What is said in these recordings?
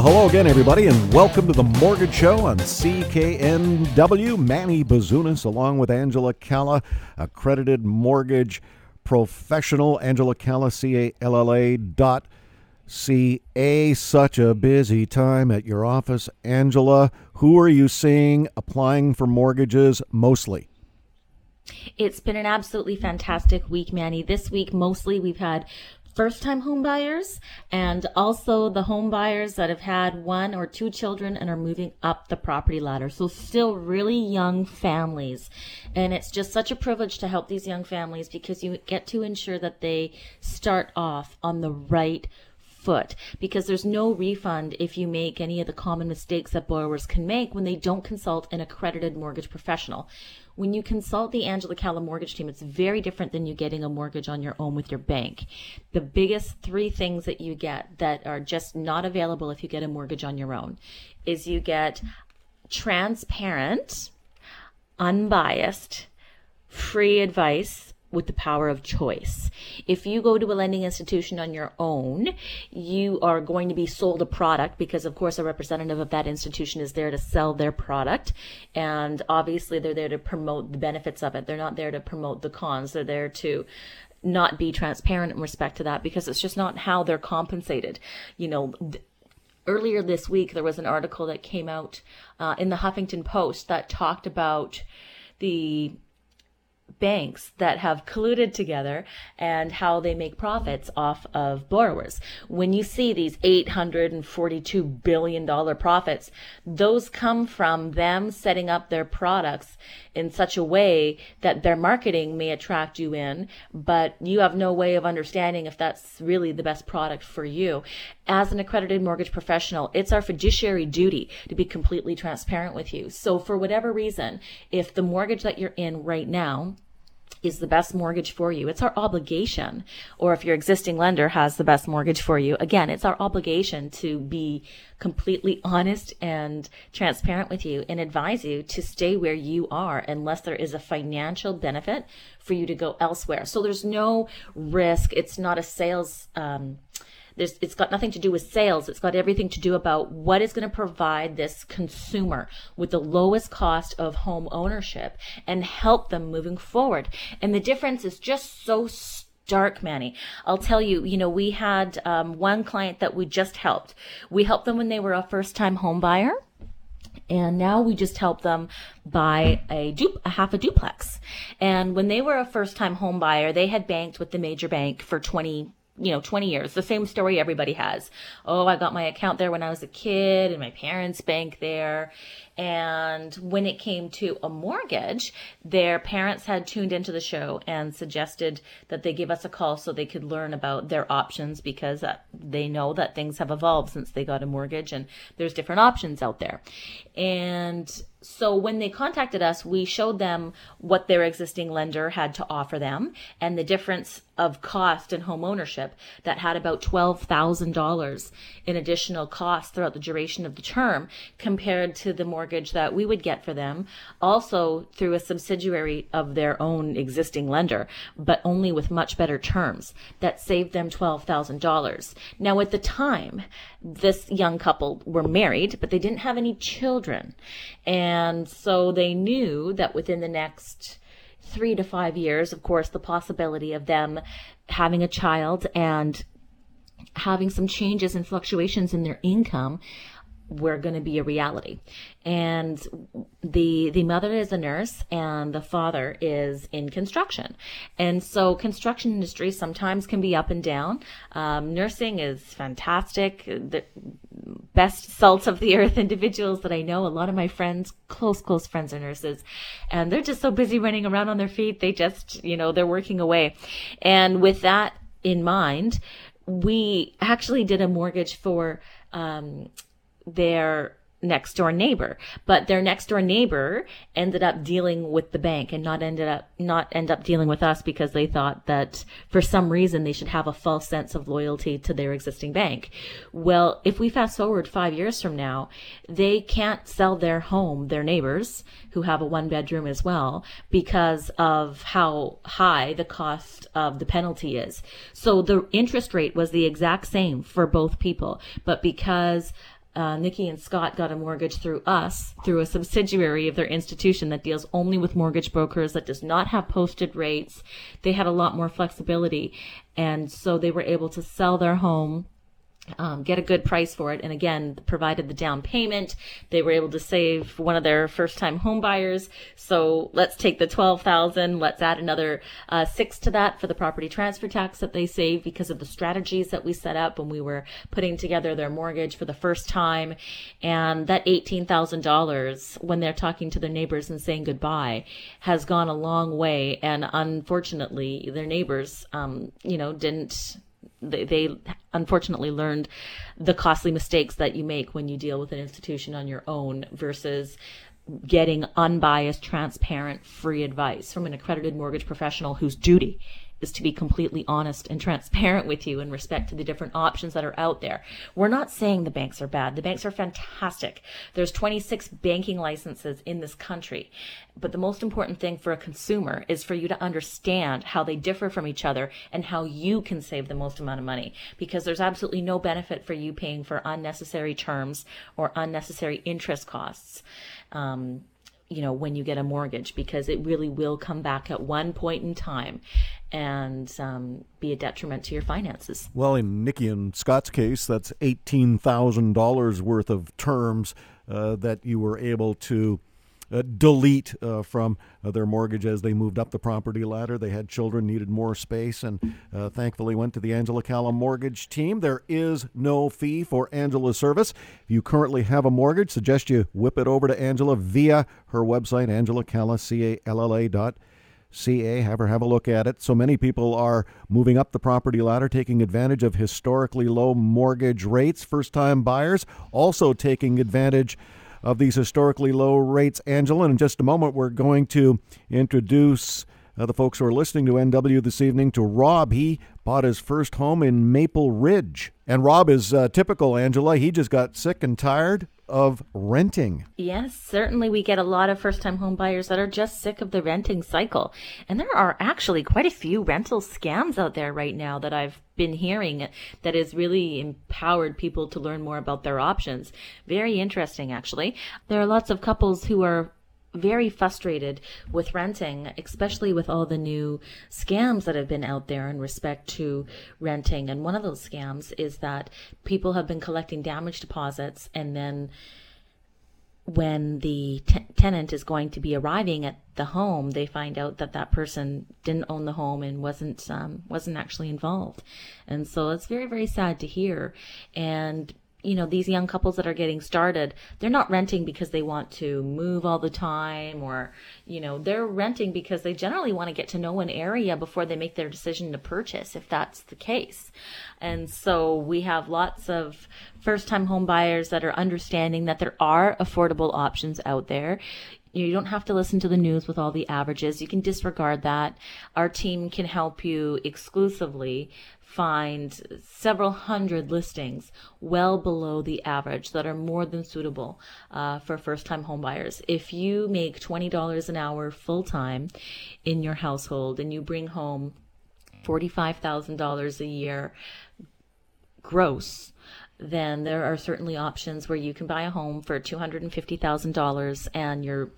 Well, hello again, everybody, and welcome to the Mortgage Show on CKNW. Manny Bazunas, along with Angela Calla, accredited mortgage professional. Angela Calla, C A L L A dot C A. Such a busy time at your office. Angela, who are you seeing applying for mortgages mostly? It's been an absolutely fantastic week, Manny. This week, mostly we've had first time home buyers and also the home buyers that have had one or two children and are moving up the property ladder. So still really young families. And it's just such a privilege to help these young families because you get to ensure that they start off on the right foot because there's no refund if you make any of the common mistakes that borrowers can make when they don't consult an accredited mortgage professional. When you consult the Angela Calla mortgage team, it's very different than you getting a mortgage on your own with your bank. The biggest three things that you get that are just not available if you get a mortgage on your own is you get transparent, unbiased, free advice with the power of choice. If you go to a lending institution on your own, you are going to be sold a product because, of course, a representative of that institution is there to sell their product. And obviously, they're there to promote the benefits of it. They're not there to promote the cons. They're there to not be transparent in respect to that because it's just not how they're compensated. You know, th- earlier this week, there was an article that came out uh, in the Huffington Post that talked about the banks that have colluded together and how they make profits off of borrowers. When you see these $842 billion profits, those come from them setting up their products in such a way that their marketing may attract you in, but you have no way of understanding if that's really the best product for you. As an accredited mortgage professional, it's our fiduciary duty to be completely transparent with you. So for whatever reason, if the mortgage that you're in right now is the best mortgage for you. It's our obligation. Or if your existing lender has the best mortgage for you, again, it's our obligation to be completely honest and transparent with you and advise you to stay where you are unless there is a financial benefit for you to go elsewhere. So there's no risk. It's not a sales, um, there's, it's got nothing to do with sales. It's got everything to do about what is going to provide this consumer with the lowest cost of home ownership and help them moving forward. And the difference is just so stark, Manny. I'll tell you, you know, we had um, one client that we just helped. We helped them when they were a first time home buyer and now we just help them buy a, du- a half a duplex. And when they were a first time home buyer, they had banked with the major bank for 20 you know, 20 years. The same story everybody has. Oh, I got my account there when I was a kid and my parents bank there. And when it came to a mortgage, their parents had tuned into the show and suggested that they give us a call so they could learn about their options because uh, they know that things have evolved since they got a mortgage and there's different options out there. And so when they contacted us, we showed them what their existing lender had to offer them and the difference of cost and home ownership that had about $12,000 in additional costs throughout the duration of the term compared to the mortgage that we would get for them also through a subsidiary of their own existing lender, but only with much better terms that saved them $12,000. Now at the time, this young couple were married, but they didn't have any children. And so they knew that within the next three to five years, of course, the possibility of them having a child and having some changes and fluctuations in their income were going to be a reality. And the the mother is a nurse and the father is in construction. And so construction industry sometimes can be up and down. Um, nursing is fantastic. The best salt of the earth individuals that I know. A lot of my friends, close, close friends are nurses and they're just so busy running around on their feet. They just, you know, they're working away. And with that in mind, we actually did a mortgage for, um, their next door neighbor. But their next door neighbor ended up dealing with the bank and not ended up not end up dealing with us because they thought that for some reason they should have a false sense of loyalty to their existing bank. Well if we fast forward 5 years from now they can't sell their home their neighbors who have a one bedroom as well because of how high the cost of the penalty is. So the interest rate was the exact same for both people. But because uh, Nikki and Scott got a mortgage through us, through a subsidiary of their institution that deals only with mortgage brokers, that does not have posted rates. They had a lot more flexibility. And so they were able to sell their home um, get a good price for it. And again, provided the down payment, they were able to save one of their first time home buyers. So let's take the 12,000. Let's add another uh, six to that for the property transfer tax that they save because of the strategies that we set up when we were putting together their mortgage for the first time. And that $18,000 when they're talking to their neighbors and saying goodbye has gone a long way. And unfortunately, their neighbors, um, you know, didn't they, they unfortunately learned the costly mistakes that you make when you deal with an institution on your own versus getting unbiased, transparent, free advice from an accredited mortgage professional whose duty is to be completely honest and transparent with you in respect to the different options that are out there. We're not saying the banks are bad. The banks are fantastic. There's 26 banking licenses in this country. But the most important thing for a consumer is for you to understand how they differ from each other and how you can save the most amount of money because there's absolutely no benefit for you paying for unnecessary terms or unnecessary interest costs. Um, you know, when you get a mortgage, because it really will come back at one point in time and um, be a detriment to your finances. Well, in Nikki and Scott's case, that's $18,000 worth of terms uh, that you were able to delete uh, from uh, their mortgage as they moved up the property ladder. They had children, needed more space, and uh, thankfully went to the Angela Calla mortgage team. There is no fee for Angela's service. If you currently have a mortgage, suggest you whip it over to Angela via her website, angelacalla, CA, have her have a look at it. So many people are moving up the property ladder, taking advantage of historically low mortgage rates. First time buyers also taking advantage of these historically low rates. Angela, And in just a moment, we're going to introduce uh, the folks who are listening to NW this evening to Rob. He bought his first home in Maple Ridge. And Rob is uh, typical, Angela. He just got sick and tired of renting. Yes, certainly we get a lot of first time home buyers that are just sick of the renting cycle. And there are actually quite a few rental scams out there right now that I've been hearing that has really empowered people to learn more about their options. Very interesting, actually. There are lots of couples who are very frustrated with renting, especially with all the new scams that have been out there in respect to renting. And one of those scams is that people have been collecting damage deposits and then when the t- tenant is going to be arriving at the home, they find out that that person didn't own the home and wasn't um, wasn't actually involved, and so it's very very sad to hear. And you know, these young couples that are getting started, they're not renting because they want to move all the time or, you know, they're renting because they generally want to get to know an area before they make their decision to purchase, if that's the case. And so we have lots of first time home buyers that are understanding that there are affordable options out there. You don't have to listen to the news with all the averages. You can disregard that. Our team can help you exclusively find several hundred listings well below the average that are more than suitable uh, for first time homebuyers. If you make $20 an hour full time in your household and you bring home $45,000 a year gross, then there are certainly options where you can buy a home for $250,000 and your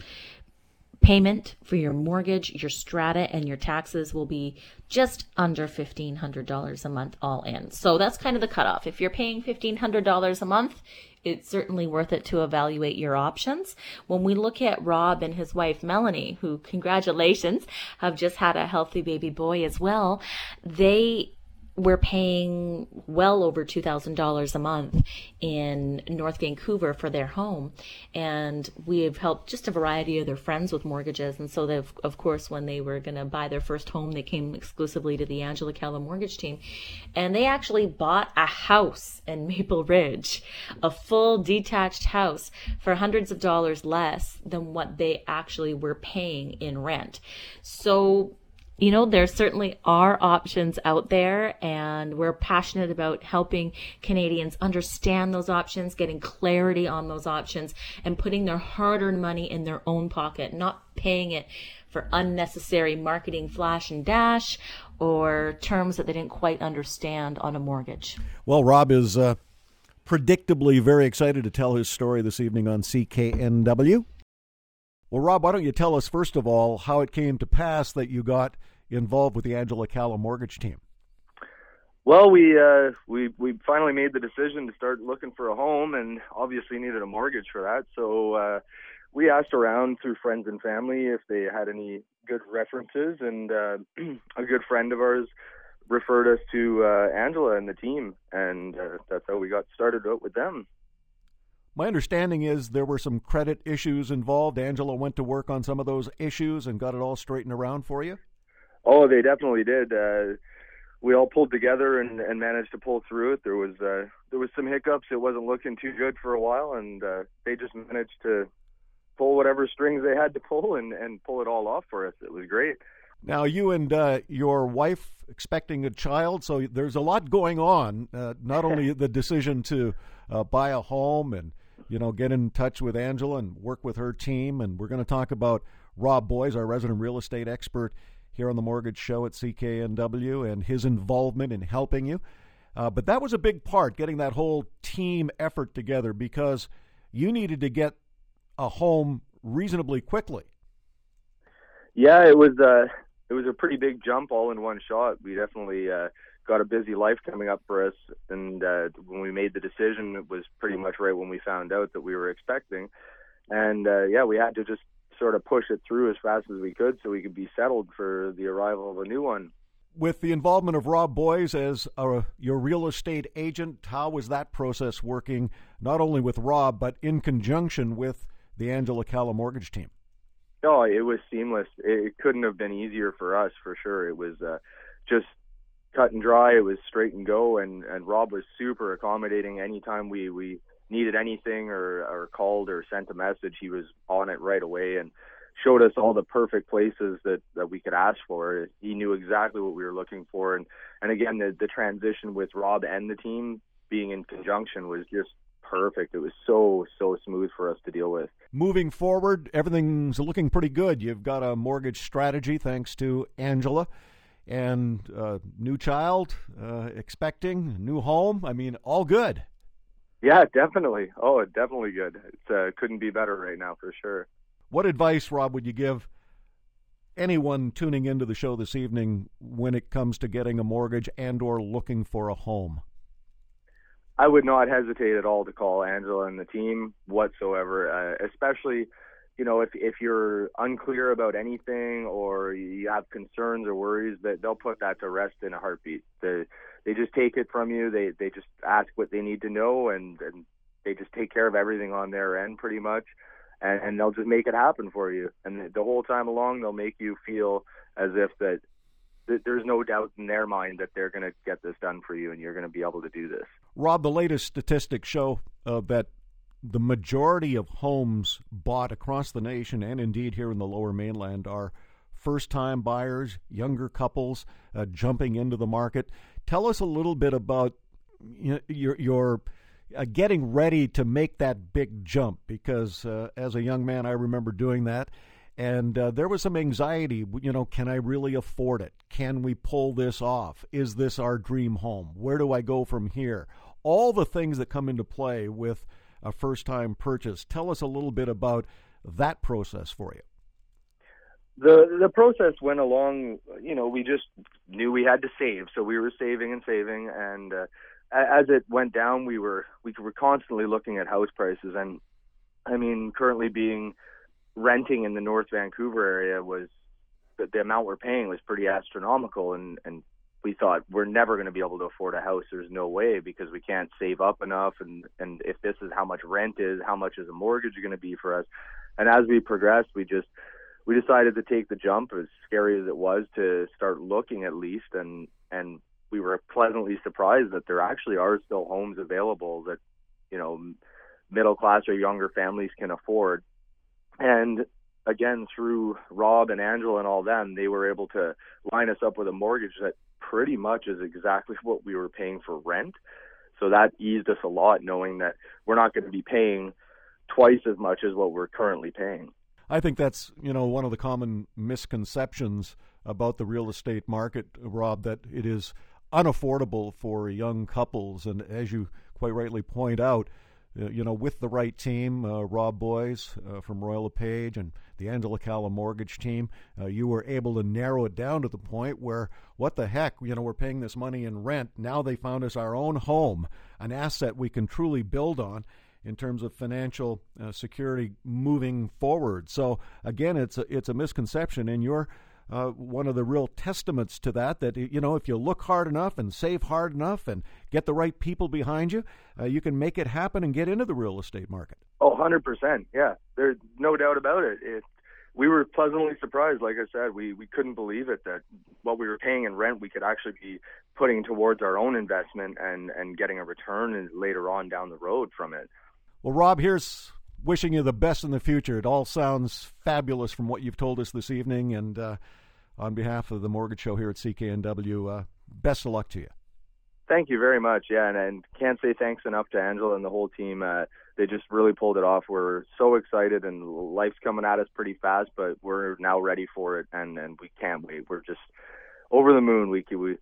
payment for your mortgage, your strata, and your taxes will be just under $1,500 a month all in. So that's kind of the cutoff. If you're paying $1,500 a month, it's certainly worth it to evaluate your options. When we look at Rob and his wife Melanie, who congratulations have just had a healthy baby boy as well, they we're paying well over $2,000 a month in North Vancouver for their home. And we have helped just a variety of their friends with mortgages. And so, of course, when they were going to buy their first home, they came exclusively to the Angela Calla mortgage team. And they actually bought a house in Maple Ridge, a full detached house for hundreds of dollars less than what they actually were paying in rent. So, you know, there certainly are options out there, and we're passionate about helping Canadians understand those options, getting clarity on those options, and putting their hard earned money in their own pocket, not paying it for unnecessary marketing flash and dash or terms that they didn't quite understand on a mortgage. Well, Rob is. Uh predictably very excited to tell his story this evening on CKNW. Well, Rob, why don't you tell us, first of all, how it came to pass that you got involved with the Angela Calla mortgage team? Well, we uh, we we finally made the decision to start looking for a home, and obviously needed a mortgage for that. So uh, we asked around through friends and family if they had any good references, and uh, a good friend of ours referred us to uh, Angela and the team, and uh, that's how we got started out with them. My understanding is there were some credit issues involved. Angela went to work on some of those issues and got it all straightened around for you. Oh, they definitely did. Uh, we all pulled together and, and managed to pull through it. There was uh, there was some hiccups. It wasn't looking too good for a while, and uh, they just managed to pull whatever strings they had to pull and, and pull it all off for us. It was great. Now, you and uh, your wife expecting a child, so there's a lot going on. Uh, not only the decision to uh, buy a home and you know get in touch with Angela and work with her team, and we're going to talk about Rob Boys, our resident real estate expert here on the Mortgage Show at CKNW, and his involvement in helping you. Uh, but that was a big part, getting that whole team effort together, because you needed to get a home reasonably quickly. Yeah, it was uh, it was a pretty big jump all in one shot. We definitely uh, got a busy life coming up for us, and uh, when we made the decision, it was pretty much right when we found out that we were expecting. And uh, yeah, we had to just sort of push it through as fast as we could so we could be settled for the arrival of a new one. With the involvement of Rob Boys as a, your real estate agent, how was that process working, not only with Rob, but in conjunction with the Angela Calla mortgage team? Oh, it was seamless. It couldn't have been easier for us, for sure. It was uh, just cut and dry. It was straight and go, and and Rob was super accommodating. Anytime we we needed anything or, or called or sent a message, he was on it right away and showed us all the perfect places that, that we could ask for. He knew exactly what we were looking for. And, and again, the, the transition with Rob and the team being in conjunction was just perfect. It was so, so smooth for us to deal with. Moving forward, everything's looking pretty good. You've got a mortgage strategy thanks to Angela and uh, new child uh, expecting, new home. I mean, all good. Yeah, definitely. Oh, definitely good. It uh, couldn't be better right now for sure. What advice, Rob, would you give anyone tuning into the show this evening when it comes to getting a mortgage and or looking for a home? I would not hesitate at all to call Angela and the team whatsoever, uh, especially you know if if you're unclear about anything or you have concerns or worries that they'll put that to rest in a heartbeat. They they just take it from you. They they just ask what they need to know, and and they just take care of everything on their end pretty much, and, and they'll just make it happen for you. And the whole time along, they'll make you feel as if that, that there's no doubt in their mind that they're going to get this done for you, and you're going to be able to do this. Rob, the latest statistics show uh, that the majority of homes bought across the nation and indeed here in the lower mainland are first time buyers, younger couples uh, jumping into the market. Tell us a little bit about your your uh, getting ready to make that big jump because uh, as a young man I remember doing that. And uh, there was some anxiety you know can I really afford it? Can we pull this off? Is this our dream home? Where do I go from here? All the things that come into play with a first time purchase. Tell us a little bit about that process for you. The the process went along you know we just knew we had to save. So we were saving and saving. And uh, as it went down we were we were constantly looking at house prices. And i mean currently being renting in the north vancouver area was the, the amount we're paying was pretty astronomical. And and we thought we're never going to be able to afford a house. There's no way because we can't save up enough. And and if this is how much rent is how much is a mortgage going to be for us? And as we progressed we just we decided to take the jump, as scary as it was, to start looking at least, and and we were pleasantly surprised that there actually are still homes available that you know middle class or younger families can afford. And again, through Rob and Angela and all them, they were able to line us up with a mortgage that pretty much is exactly what we were paying for rent. So that eased us a lot, knowing that we're not going to be paying twice as much as what we're currently paying. I think that's you know one of the common misconceptions about the real estate market, Rob, that it is unaffordable for young couples. And as you quite rightly point out, you know, with the right team, uh, Rob Boys uh, from Royal LePage and the Angela Calla mortgage team, uh, you were able to narrow it down to the point where, what the heck, you know, we're paying this money in rent. Now they found us our own home, an asset we can truly build on in terms of financial uh, security moving forward. So again, it's a, it's a misconception, and you're uh, one of the real testaments to that. That you know, if you look hard enough and save hard enough and get the right people behind you, uh, you can make it happen and get into the real estate market. Oh, 100%. Yeah, there's no doubt about it. it we were pleasantly surprised. Like I said, we, we couldn't believe it that what we were paying in rent, we could actually be putting towards our own investment and, and getting a return later on down the road from it. Well, Rob, here's wishing you the best in the future. It all sounds fabulous from what you've told us this evening. And uh, on behalf of the Mortgage Show here at CKNW, uh, best of luck to you. Thank you very much. Yeah, and, and can't say thanks enough to Angela and the whole team. Uh, they just really pulled it off. We're so excited, and life's coming at us pretty fast, but we're now ready for it, and, and we can't wait. We're just over the moon. We, we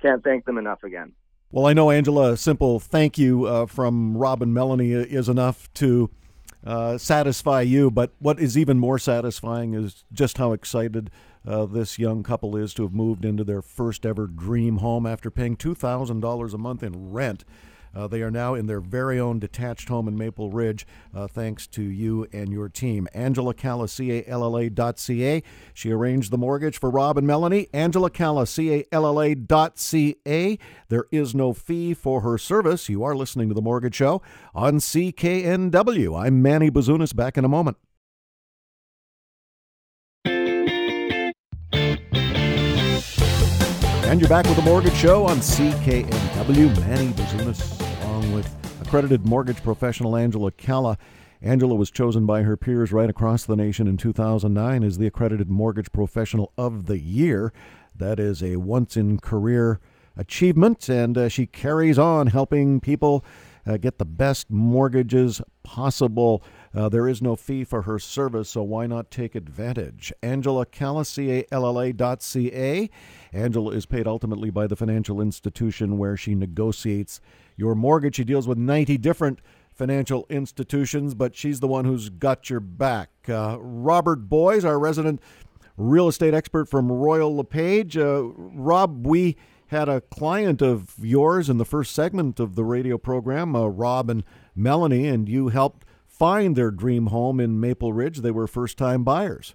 can't thank them enough again. Well, I know, Angela, a simple thank you uh, from Rob and Melanie is enough to uh, satisfy you. But what is even more satisfying is just how excited uh, this young couple is to have moved into their first ever dream home after paying $2,000 a month in rent. Uh, they are now in their very own detached home in Maple Ridge, uh, thanks to you and your team. Angela Calla, C-A-L-L-A dot C-A. She arranged the mortgage for Rob and Melanie. Angela Calla, C-A-L-L-A dot C-A. There is no fee for her service. You are listening to The Mortgage Show on CKNW. I'm Manny Bazunas, back in a moment. And you're back with the Mortgage Show on CKNW. Manny Bazunas, along with accredited mortgage professional Angela Calla. Angela was chosen by her peers right across the nation in 2009 as the accredited mortgage professional of the year. That is a once in career achievement, and uh, she carries on helping people uh, get the best mortgages possible. Uh, there is no fee for her service, so why not take advantage? Angela Calla, C-A. Angela is paid ultimately by the financial institution where she negotiates your mortgage. She deals with 90 different financial institutions, but she's the one who's got your back. Uh, Robert Boys, our resident real estate expert from Royal LePage. Uh, Rob, we had a client of yours in the first segment of the radio program, uh, Rob and Melanie, and you helped find their dream home in Maple Ridge. They were first time buyers.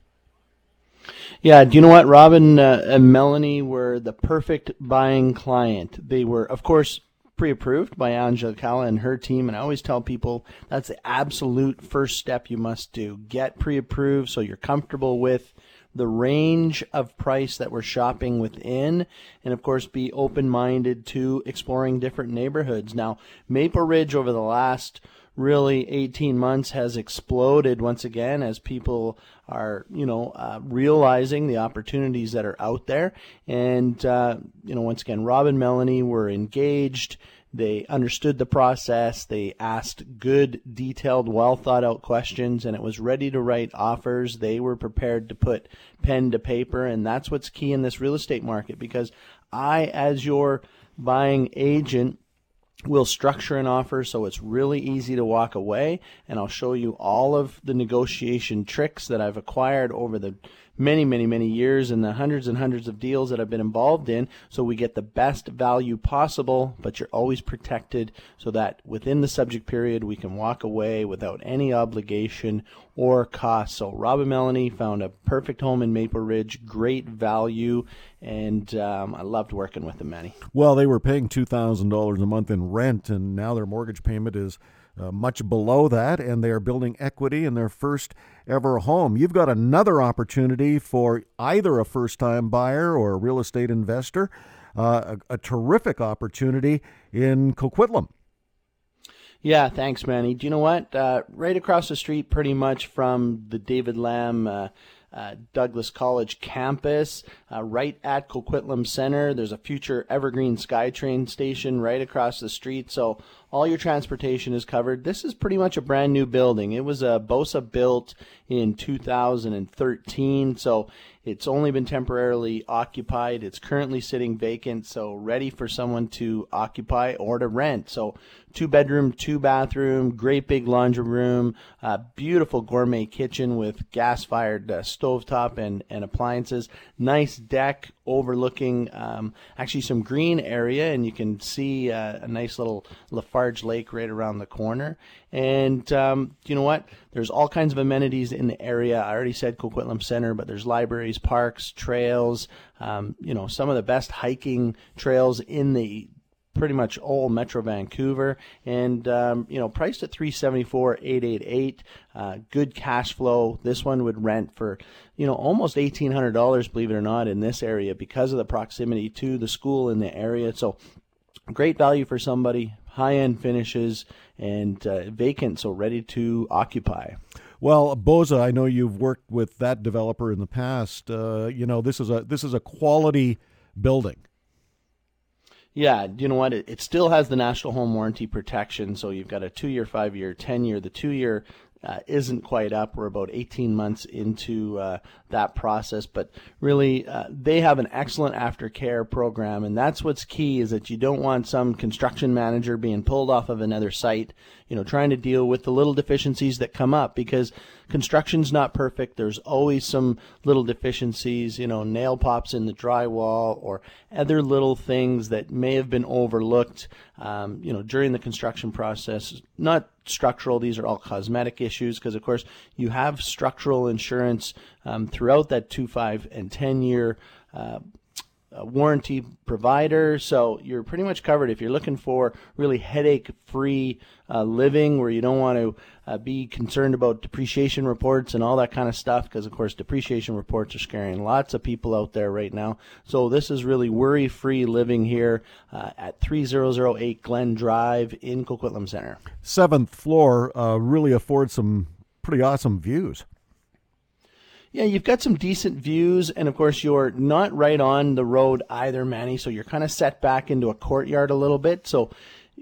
Yeah, do you know what? Robin uh, and Melanie were the perfect buying client. They were, of course, pre approved by Angela Calla and her team. And I always tell people that's the absolute first step you must do. Get pre approved so you're comfortable with the range of price that we're shopping within, and of course, be open minded to exploring different neighborhoods. Now, Maple Ridge over the last really 18 months has exploded once again as people are, you know, uh, realizing the opportunities that are out there. And, uh, you know, once again, Rob and Melanie were engaged. They understood the process. They asked good, detailed, well thought out questions, and it was ready to write offers. They were prepared to put pen to paper, and that's what's key in this real estate market because I, as your buying agent, We'll structure an offer so it's really easy to walk away, and I'll show you all of the negotiation tricks that I've acquired over the many, many, many years and the hundreds and hundreds of deals that I've been involved in so we get the best value possible, but you're always protected so that within the subject period we can walk away without any obligation or cost. So Rob and Melanie found a perfect home in Maple Ridge, great value, and um, I loved working with them, Manny. Well, they were paying $2,000 a month in rent, and now their mortgage payment is – uh, much below that, and they are building equity in their first ever home. You've got another opportunity for either a first time buyer or a real estate investor, uh, a, a, terrific opportunity in Coquitlam. Yeah, thanks, Manny. Do you know what? Uh, right across the street, pretty much from the David Lam uh, uh, Douglas College campus, uh, right at Coquitlam Center. There's a future Evergreen SkyTrain station right across the street. So all your transportation is covered. This is pretty much a brand new building. It was a Bosa built in 2013, so it's only been temporarily occupied. It's currently sitting vacant, so ready for someone to occupy or to rent. So two bedroom, two bathroom, great big laundry room, beautiful gourmet kitchen with gas fired uh, stovetop and, and appliances, nice deck overlooking um, actually some green area, and you can see uh, a nice little Lafarge Lake right around the corner. And um, you know what? There's all kinds of amenities in the area. I already said Coquitlam Center, but there's libraries, parks, trails. Um, you know, some of the best hiking trails in the pretty much all Metro Vancouver, and um, you know, priced at three seventy four eight eight eight. Uh, good cash flow. This one would rent for you know almost eighteen hundred dollars, believe it or not, in this area because of the proximity to the school in the area. So, great value for somebody. High end finishes and uh, vacant, so ready to occupy. Well, Bosa, I know you've worked with that developer in the past. Uh, you know, this is a this is a quality building. Yeah, you know what? It, it still has the national home warranty protection, so you've got a two year, five year, ten year. The two year uh, isn't quite up. We're about 18 months into uh, that process, but really, uh, they have an excellent aftercare program, and that's what's key is that you don't want some construction manager being pulled off of another site, you know, trying to deal with the little deficiencies that come up because construction's not perfect. There's always some little deficiencies, you know, nail pops in the drywall or other little things that may have been overlooked, um, you know, during the construction process. Not structural; these are all cosmetic issues because, of course, you have structural insurance um, throughout that two, five, and ten year. Uh, warranty provider. So you're pretty much covered if you're looking for really headache free uh, living where you don't want to uh, be concerned about depreciation reports and all that kind of stuff because, of course, depreciation reports are scaring lots of people out there right now. So this is really worry free living here uh, at 3008 Glen Drive in Coquitlam Center. Seventh floor uh, really affords some pretty awesome views. Yeah, you've got some decent views, and of course, you're not right on the road either, Manny. So you're kind of set back into a courtyard a little bit. So,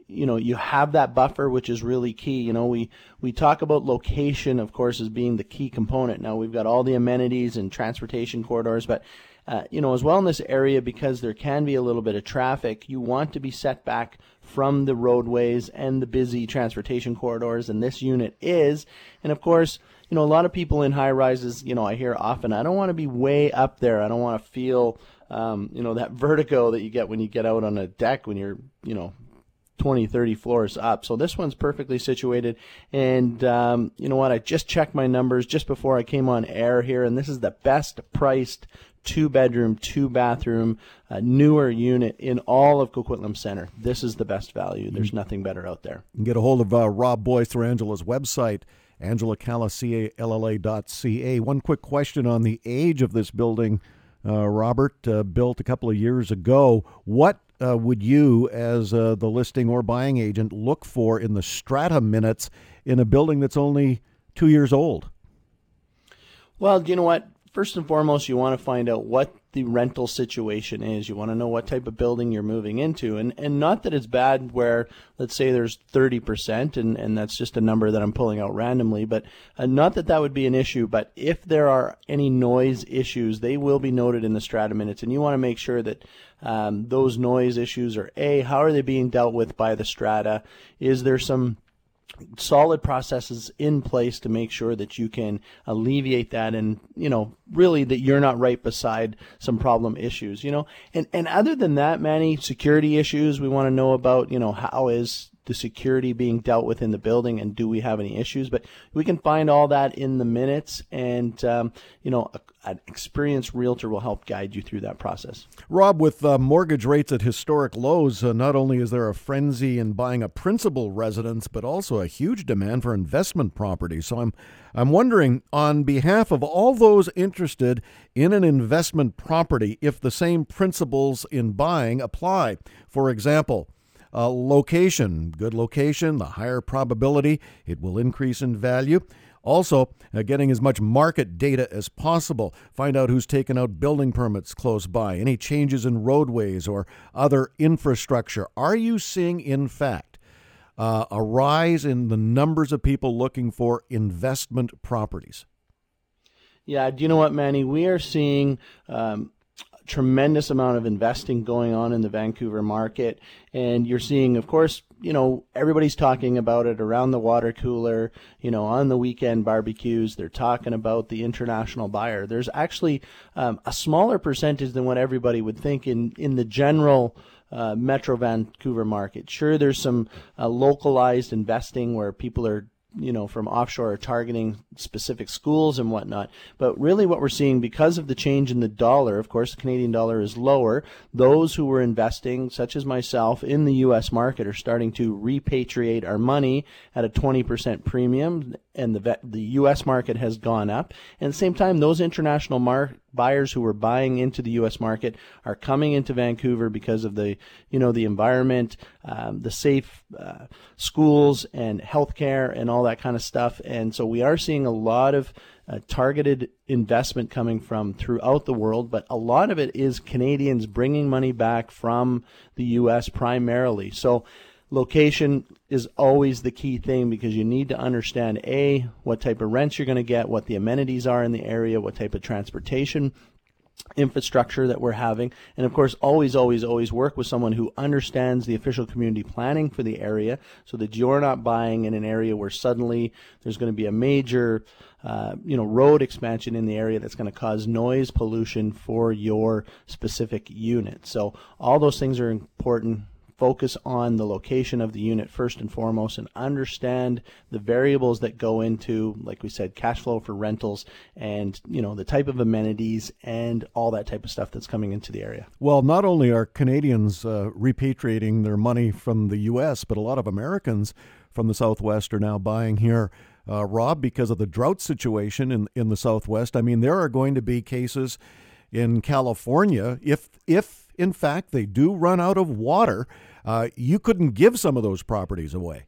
you know, you have that buffer, which is really key. You know, we we talk about location, of course, as being the key component. Now we've got all the amenities and transportation corridors, but uh, you know, as well in this area because there can be a little bit of traffic, you want to be set back from the roadways and the busy transportation corridors, and this unit is. And of course, you know, a lot of people in high rises, you know, I hear often, I don't want to be way up there. I don't want to feel, um, you know, that vertigo that you get when you get out on a deck when you're, you know, 20, 30 floors up. So this one's perfectly situated. And um, you know what? I just checked my numbers just before I came on air here, and this is the best priced two bedroom, two bathroom, uh, newer unit in all of Coquitlam Center. This is the best value. There's nothing better out there. You can get a hold of uh, Rob Boyce through Angela's website Angela Calla, C-A-L-L-A.ca. One quick question on the age of this building, uh, Robert, uh, built a couple of years ago. What uh, would you, as uh, the listing or buying agent, look for in the strata minutes in a building that's only two years old? Well, you know what? First and foremost, you want to find out what the rental situation is. You want to know what type of building you're moving into. And, and not that it's bad where, let's say there's 30%, and, and that's just a number that I'm pulling out randomly, but uh, not that that would be an issue. But if there are any noise issues, they will be noted in the strata minutes. And you want to make sure that um, those noise issues are A, how are they being dealt with by the strata? Is there some solid processes in place to make sure that you can alleviate that and you know really that you're not right beside some problem issues you know? And and other than that manny security issues we want to know about you know how is the security being dealt with in the building and do we have any issues? But we can find all that in the minutes and um, you know an experienced realtor will help guide you through that process. Rob with uh, mortgage rates at historic lows uh, not only is there a frenzy in buying a principal residence but also a huge demand for investment property so i'm i'm wondering on behalf of all those interested in an investment property if the same principles in buying apply. For example uh, location, good location, the higher probability it will increase in value. Also, uh, getting as much market data as possible. Find out who's taken out building permits close by, any changes in roadways or other infrastructure. Are you seeing, in fact, uh, a rise in the numbers of people looking for investment properties. Yeah, do you know what, Manny? We are seeing um, tremendous amount of investing going on in the Vancouver market. And you're seeing, of course, you know, everybody's talking about it around the water cooler, you know, on the weekend barbecues. They're talking about the international buyer. There's actually um, a smaller percentage than what everybody would think in, in the general. Uh, Metro Vancouver market. Sure, there's some uh, localized investing where people are you know, from offshore targeting specific schools and whatnot. But really, what we're seeing because of the change in the dollar, of course, the Canadian dollar is lower. Those who were investing, such as myself, in the U.S. market are starting to repatriate our money at a 20% premium, and the the U.S. market has gone up. And at the same time, those international mar- buyers who were buying into the U.S. market are coming into Vancouver because of the, you know, the environment, um, the safe uh, schools and healthcare and all that kind of stuff. And so we are seeing a lot of uh, targeted investment coming from throughout the world, but a lot of it is Canadians bringing money back from the U.S. primarily. So location is always the key thing because you need to understand a what type of rents you're going to get what the amenities are in the area what type of transportation infrastructure that we're having. And of course always always always work with someone who understands the official community planning for the area so that you're not buying in an area where suddenly there's going to be a major uh, you know road expansion in the area that's going to cause noise pollution for your specific unit. So all those things are important focus on the location of the unit first and foremost and understand the variables that go into like we said cash flow for rentals and you know the type of amenities and all that type of stuff that's coming into the area. Well not only are canadians uh, repatriating their money from the us but a lot of americans from the southwest are now buying here. Uh, rob because of the drought situation in, in the southwest i mean there are going to be cases in california if if in fact they do run out of water uh, you couldn't give some of those properties away.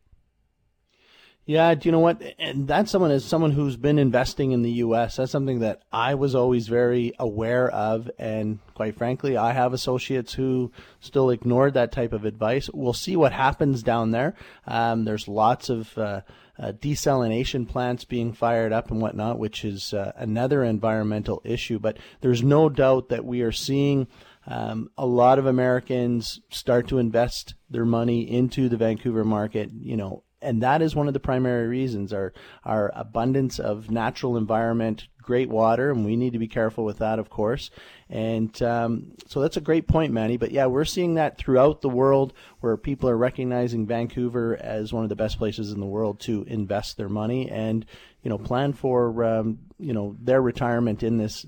Yeah, do you know what? And that's someone as someone who's been investing in the U.S. That's something that I was always very aware of, and quite frankly, I have associates who still ignored that type of advice. We'll see what happens down there. Um, there's lots of uh, uh, desalination plants being fired up and whatnot, which is uh, another environmental issue. But there's no doubt that we are seeing um, a lot of Americans start to invest their money into the Vancouver market, you know, and that is one of the primary reasons our our abundance of natural environment, great water, and we need to be careful with that, of course. And um, so that's a great point, Manny. But yeah, we're seeing that throughout the world, where people are recognizing Vancouver as one of the best places in the world to invest their money and you know plan for um, you know their retirement in this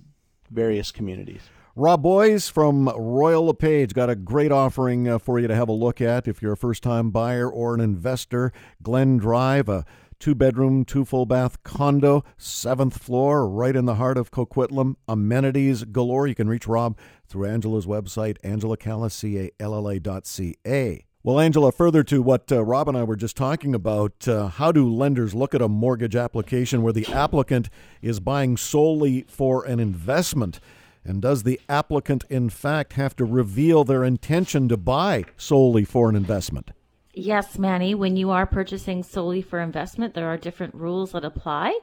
various communities. Rob Boys from Royal LePage got a great offering uh, for you to have a look at if you're a first time buyer or an investor. Glen Drive, a two bedroom, two full bath condo, seventh floor, right in the heart of Coquitlam. Amenities galore. You can reach Rob through Angela's website, angelacalla.ca. Well, Angela, further to what uh, Rob and I were just talking about, uh, how do lenders look at a mortgage application where the applicant is buying solely for an investment? And does the applicant, in fact, have to reveal their intention to buy solely for an investment? Yes, Manny, when you are purchasing solely for investment, there are different rules that apply,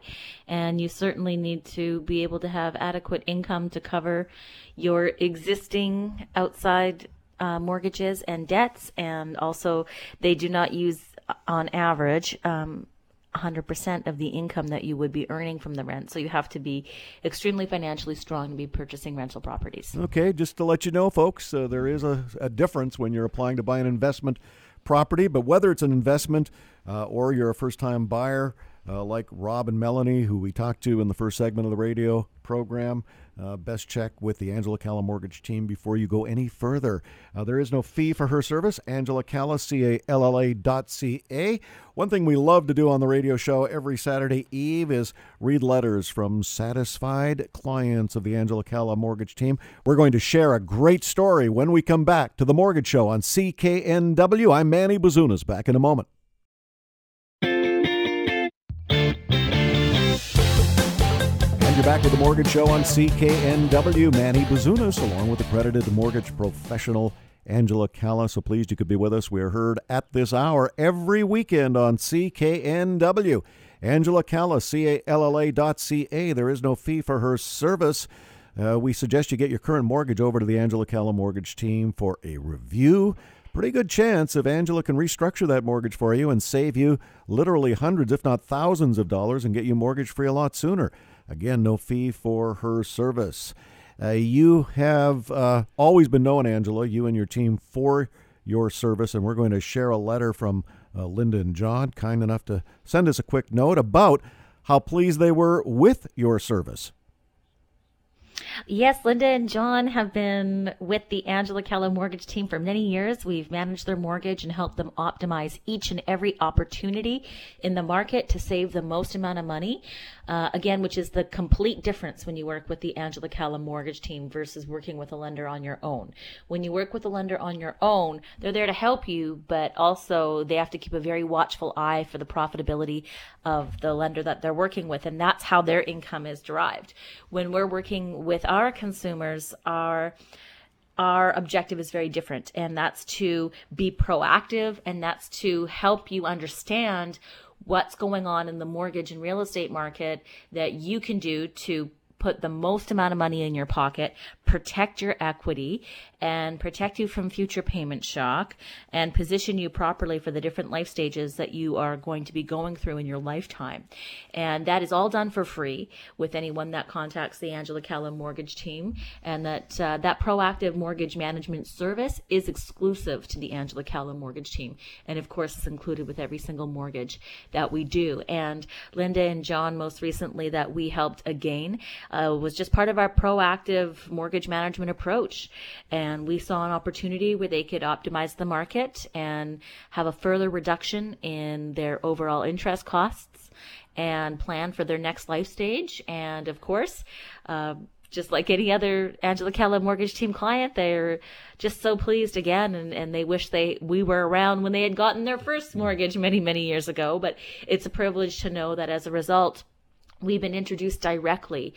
and you certainly need to be able to have adequate income to cover your existing outside uh, mortgages and debts, and also they do not use, on average, um, 100% of the income that you would be earning from the rent. So you have to be extremely financially strong to be purchasing rental properties. Okay, just to let you know, folks, uh, there is a, a, difference when you're applying to buy an investment property, but whether it's an investment uh, or you're a first time buyer, uh, like Rob and Melanie, who we talked to in the first segment of the radio program. Uh, best check with the Angela Calla Mortgage team before you go any further. Uh, there is no fee for her service. Angela Calla, C-A-L-L-A dot C-A. One thing we love to do on the radio show every Saturday Eve is read letters from satisfied clients of the Angela Calla Mortgage team. We're going to share a great story when we come back to the Mortgage Show on CKNW. I'm Manny Bazunas. Back in a moment. You're back with the Mortgage Show on CKNW. Manny Bazunas, along with accredited mortgage professional Angela Calla. So pleased you could be with us. We are heard at this hour every weekend on CKNW. Angela Calla, C A L L A dot C A. There is no fee for her service. Uh, we suggest you get your current mortgage over to the Angela Calla Mortgage Team for a review. Pretty good chance if Angela can restructure that mortgage for you and save you literally hundreds, if not thousands of dollars and get you mortgage free a lot sooner. Again, no fee for her service. Uh, you have uh, always been known, Angela, you and your team, for your service, and we're going to share a letter from uh, Linda and John, kind enough to send us a quick note about how pleased they were with your service. Yes, Linda and John have been with the Angela Calla mortgage team for many years. We've managed their mortgage and helped them optimize each and every opportunity in the market to save the most amount of money. Uh, again, which is the complete difference when you work with the Angela Calla mortgage team versus working with a lender on your own. When you work with a lender on your own, they're there to help you, but also they have to keep a very watchful eye for the profitability of the lender that they're working with, and that's how their income is derived. When we're working with our consumers, our our objective is very different and that's to be proactive and that's to help you understand what's going on in the mortgage and real estate market that you can do to put the most amount of money in your pocket, protect your equity, and protect you from future payment shock, and position you properly for the different life stages that you are going to be going through in your lifetime. And that is all done for free with anyone that contacts the Angela Calla mortgage team. And that uh, that proactive mortgage management service is exclusive to the Angela Calla mortgage team. And of course, it's included with every single mortgage that we do. And Linda and John, most recently, that we helped again, uh, was just part of our proactive mortgage management approach. And we saw an opportunity where they could optimize the market and have a further reduction in their overall interest costs and plan for their next life stage. And of course, uh, just like any other Angela Calla mortgage team client, they're just so pleased again and, and they wish they we were around when they had gotten their first mortgage many, many years ago. But it's a privilege to know that as a result, we've been introduced directly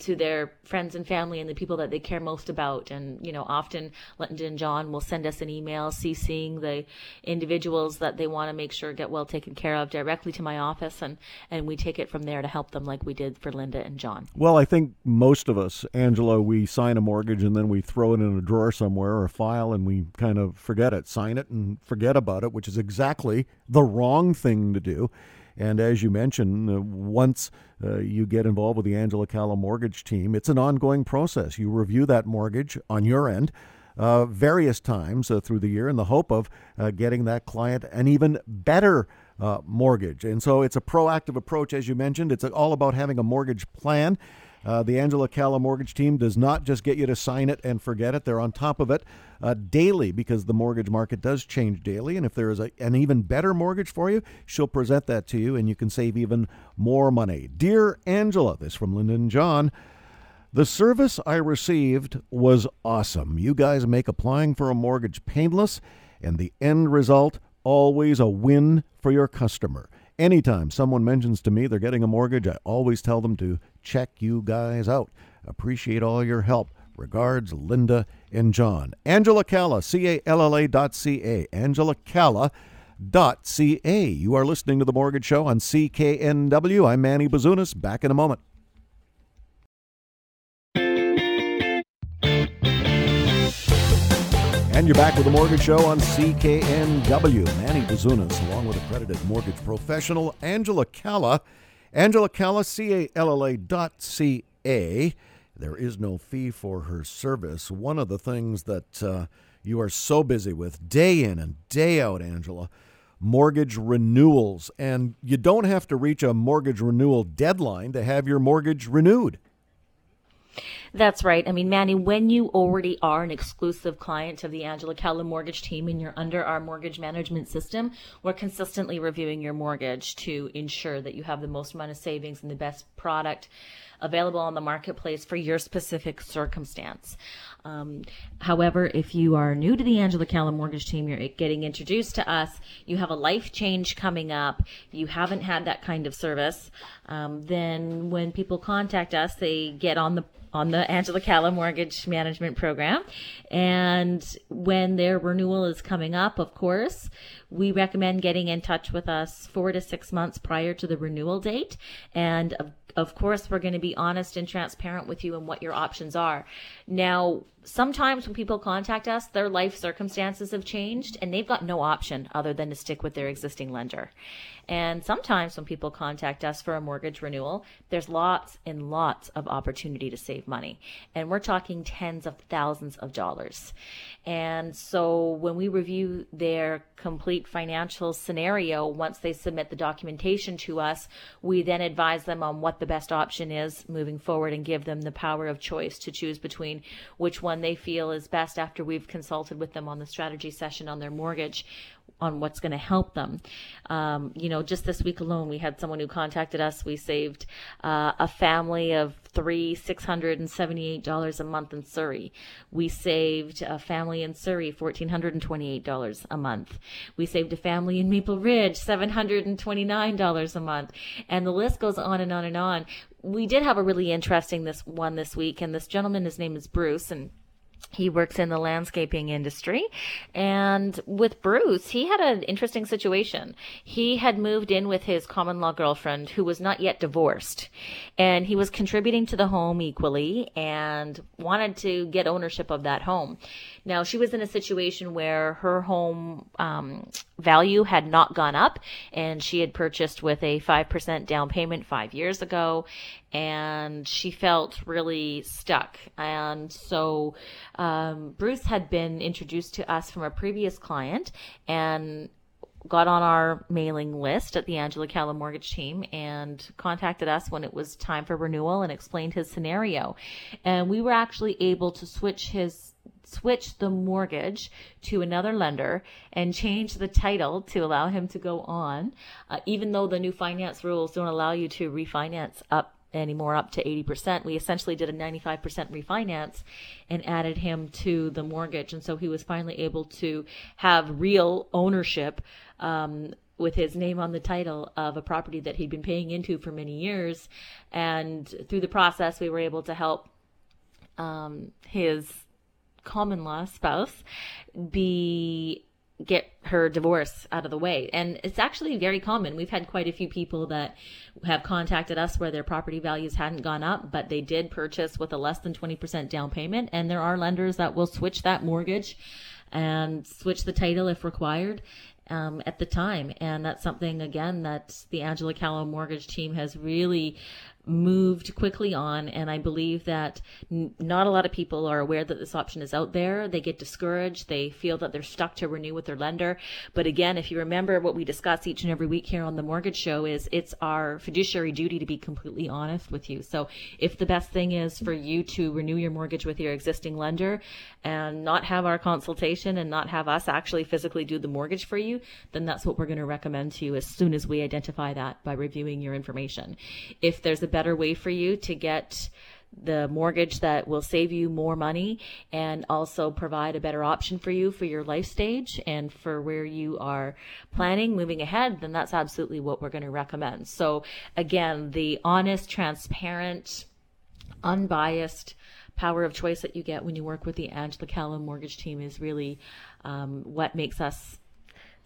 to their friends and family and the people that they care most about. And, you know, often Linda and John will send us an email CCing the individuals that they want to make sure get well taken care of directly to my office. And, and we take it from there to help them like we did for Linda and John. Well, I think most of us, Angela, we sign a mortgage and then we throw it in a drawer somewhere or a file and we kind of forget it, sign it and forget about it, which is exactly the wrong thing to do. And as you mentioned, uh, once uh, you get involved with the Angela Calla mortgage team, it's an ongoing process. You review that mortgage on your end. Uh, various times uh, through the year in the hope of uh, getting that client an even better mortgage. And so it's a proactive approach, as you mentioned. It's all about having a mortgage plan uh, the Angela Calla mortgage team does not just get you to sign it and forget it. They're on top of it uh, daily because the mortgage market does change daily. And if there is a, an even better mortgage for you, she'll present that to you and you can save even more money. Dear Angela, this from Lyndon John. The service I received was awesome. You guys make applying for a mortgage painless, and the end result always a win for your customer. Anytime someone mentions to me they're getting a mortgage, I always tell them to check you guys out. Appreciate all your help. Regards, Linda and John. Angela Calla, C A L L A dot C A. Angela Calla dot C A. You are listening to The Mortgage Show on CKNW. I'm Manny Bazunas. Back in a moment. And you're back with the Mortgage Show on CKNW. Manny Bazunas, along with accredited mortgage professional Angela Calla. Angela Calla, C A L L A dot C A. There is no fee for her service. One of the things that uh, you are so busy with day in and day out, Angela, mortgage renewals. And you don't have to reach a mortgage renewal deadline to have your mortgage renewed. That's right. I mean, Manny, when you already are an exclusive client of the Angela Calla mortgage team and you're under our mortgage management system, we're consistently reviewing your mortgage to ensure that you have the most amount of savings and the best product available on the marketplace for your specific circumstance. Um, however, if you are new to the Angela Calla mortgage team, you're getting introduced to us, you have a life change coming up, you haven't had that kind of service, um, then when people contact us, they get on the on the Angela Calla Mortgage Management Program. And when their renewal is coming up, of course, we recommend getting in touch with us four to six months prior to the renewal date. And of, of course, we're going to be honest and transparent with you and what your options are. Now, sometimes when people contact us, their life circumstances have changed and they've got no option other than to stick with their existing lender. And sometimes when people contact us for a mortgage renewal, there's lots and lots of opportunity to save money. And we're talking tens of thousands of dollars. And so when we review their complete financial scenario, once they submit the documentation to us, we then advise them on what the best option is moving forward and give them the power of choice to choose between which one they feel is best after we've consulted with them on the strategy session on their mortgage on what's going to help them. Um, you know, just this week alone, we had someone who contacted us. We saved uh, a family of three six hundred and seventy eight dollars a month in Surrey. We saved a family in Surrey fourteen hundred and twenty eight dollars a month. We saved a family in Maple Ridge seven hundred and twenty nine dollars a month, and the list goes on and on and on. We did have a really interesting this one this week, and this gentleman, his name is Bruce, and he works in the landscaping industry. And with Bruce, he had an interesting situation. He had moved in with his common law girlfriend who was not yet divorced. And he was contributing to the home equally and wanted to get ownership of that home. Now, she was in a situation where her home um, value had not gone up, and she had purchased with a 5% down payment five years ago, and she felt really stuck. And so, um, Bruce had been introduced to us from a previous client, and got on our mailing list at the Angela Calla mortgage team and contacted us when it was time for renewal and explained his scenario. And we were actually able to switch his switch the mortgage to another lender and change the title to allow him to go on, uh, even though the new finance rules don't allow you to refinance up anymore up to 80%. We essentially did a 95% refinance and added him to the mortgage. And so he was finally able to have real ownership um, with his name on the title of a property that he'd been paying into for many years. And through the process, we were able to help um, his common law spouse be get her divorce out of the way. And it's actually very common. We've had quite a few people that have contacted us where their property values hadn't gone up, but they did purchase with a less than 20% down payment. And there are lenders that will switch that mortgage and switch the title if required. Um, at the time. And that's something, again, that the Angela Calla mortgage team has really moved quickly on. And I believe that n- not a lot of people are aware that this option is out there. They get discouraged. They feel that they're stuck to renew with their lender. But again, if you remember what we discuss each and every week here on the mortgage show is it's our fiduciary duty to be completely honest with you. So if the best thing is for you to renew your mortgage with your existing lender and not have our consultation and not have us actually physically do the mortgage for you, then that's what we're going to recommend to you as soon as we identify that by reviewing your information. If there's a better way for you to get the mortgage that will save you more money and also provide a better option for you for your life stage and for where you are planning moving ahead, then that's absolutely what we're going to recommend. So again, the honest, transparent, unbiased power of choice that you get when you work with the Angela Calla mortgage team is really um, what makes us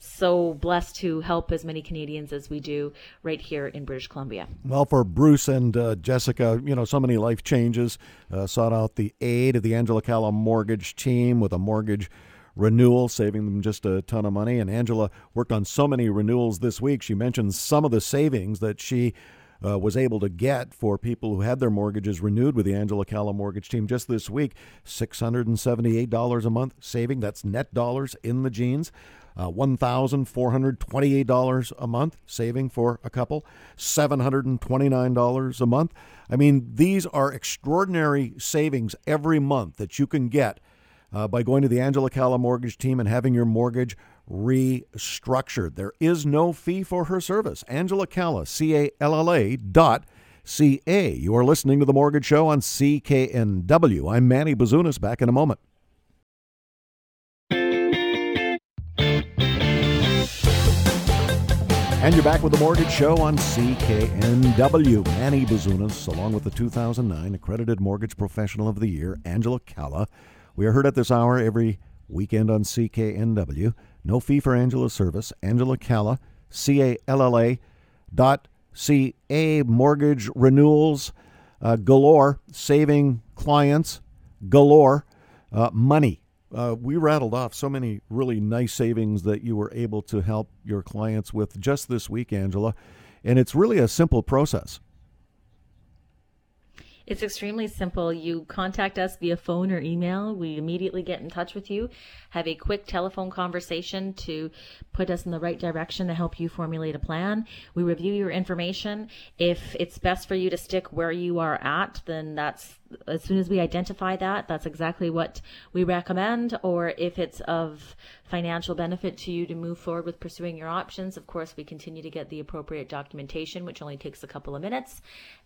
so blessed to help as many Canadians as we do right here in British Columbia. Well, for Bruce and uh, Jessica, you know, so many life changes. Uh, sought out the aid of the Angela Calla mortgage team with a mortgage renewal, saving them just a ton of money. And Angela worked on so many renewals this week. She mentioned some of the savings that she uh, was able to get for people who had their mortgages renewed with the Angela Calla mortgage team just this week. $678 a month saving. That's net dollars in the jeans uh, $1,428 a month, saving for a couple, $729 a month. I mean, these are extraordinary savings every month that you can get uh, by going to the Angela Calla mortgage team and having your mortgage restructured. There is no fee for her service. Angela Calla, C A L L A dot C A. You are listening to The Mortgage Show on CKNW. I'm Manny Bazunas. Back in a moment. And you're back with the Mortgage Show on CKNW. Manny Bazunas, along with the 2009 Accredited Mortgage Professional of the Year, Angela Calla. We are heard at this hour every weekend on CKNW. No fee for Angela's service. Angela Calla, C A L L A dot C A mortgage renewals uh, galore, saving clients galore, uh, money uh, we rattled off so many really nice savings that you were able to help your clients with just this week, Angela. And it's really a simple process. It's extremely simple. You contact us via phone or email. We immediately get in touch with you, have a quick telephone conversation to put us in the right direction to help you formulate a plan. We review your information. If it's best for you to stick where you are at, then that's as soon as we identify that, that's exactly what we recommend. Or if it's of financial benefit to you to move forward with pursuing your options, of course, we continue to get the appropriate documentation, which only takes a couple of minutes.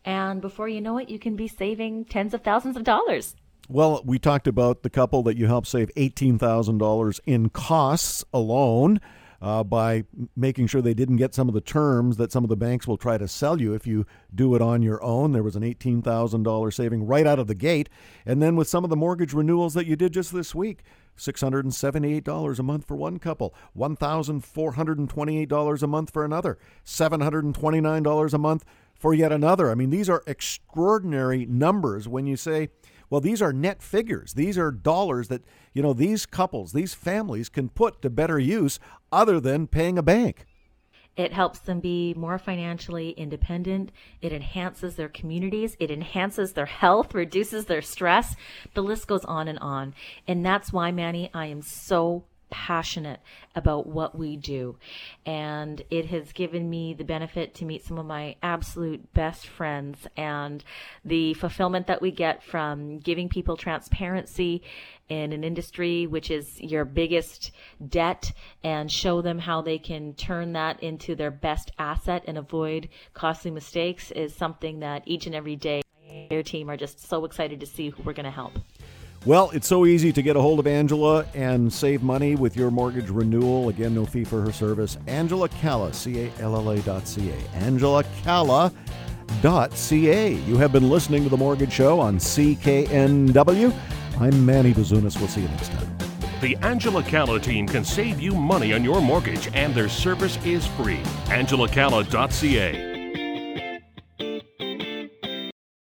And before you know it, you can be saving tens of thousands of dollars. Well, we talked about the couple that you helped save $18,000 in costs alone uh, by making sure they didn't get some of the terms that some of the banks will try to sell you if you do it on your own. There was an $18,000 saving right out of the gate. And then with some of the mortgage renewals that you did just this week, $678 a month for one couple, $1,428 a month for another, $729 a month for yet another. I mean, these are extraordinary numbers when you say, well, these are net figures. These are dollars that, you know, these couples, these families can put to better use other than paying a bank. It helps them be more financially independent. It enhances their communities. It enhances their health, reduces their stress. The list goes on and on. And that's why, Manny, I am so passionate about what we do. And it has given me the benefit to meet some of my absolute best friends and the fulfillment that we get from giving people transparency in an industry which is your biggest debt and show them how they can turn that into their best asset and avoid costly mistakes is something that each and every day your team are just so excited to see who we're going to help. Well, it's so easy to get a hold of Angela and save money with your mortgage renewal. Again, no fee for her service. Angela Calla, C A L L A dot C A. Angela Calla dot C A. You have been listening to The Mortgage Show on CKNW. I'm Manny Bazunas. We'll see you next time. The Angela Calla team can save you money on your mortgage, and their service is free. AngelaCalla.ca.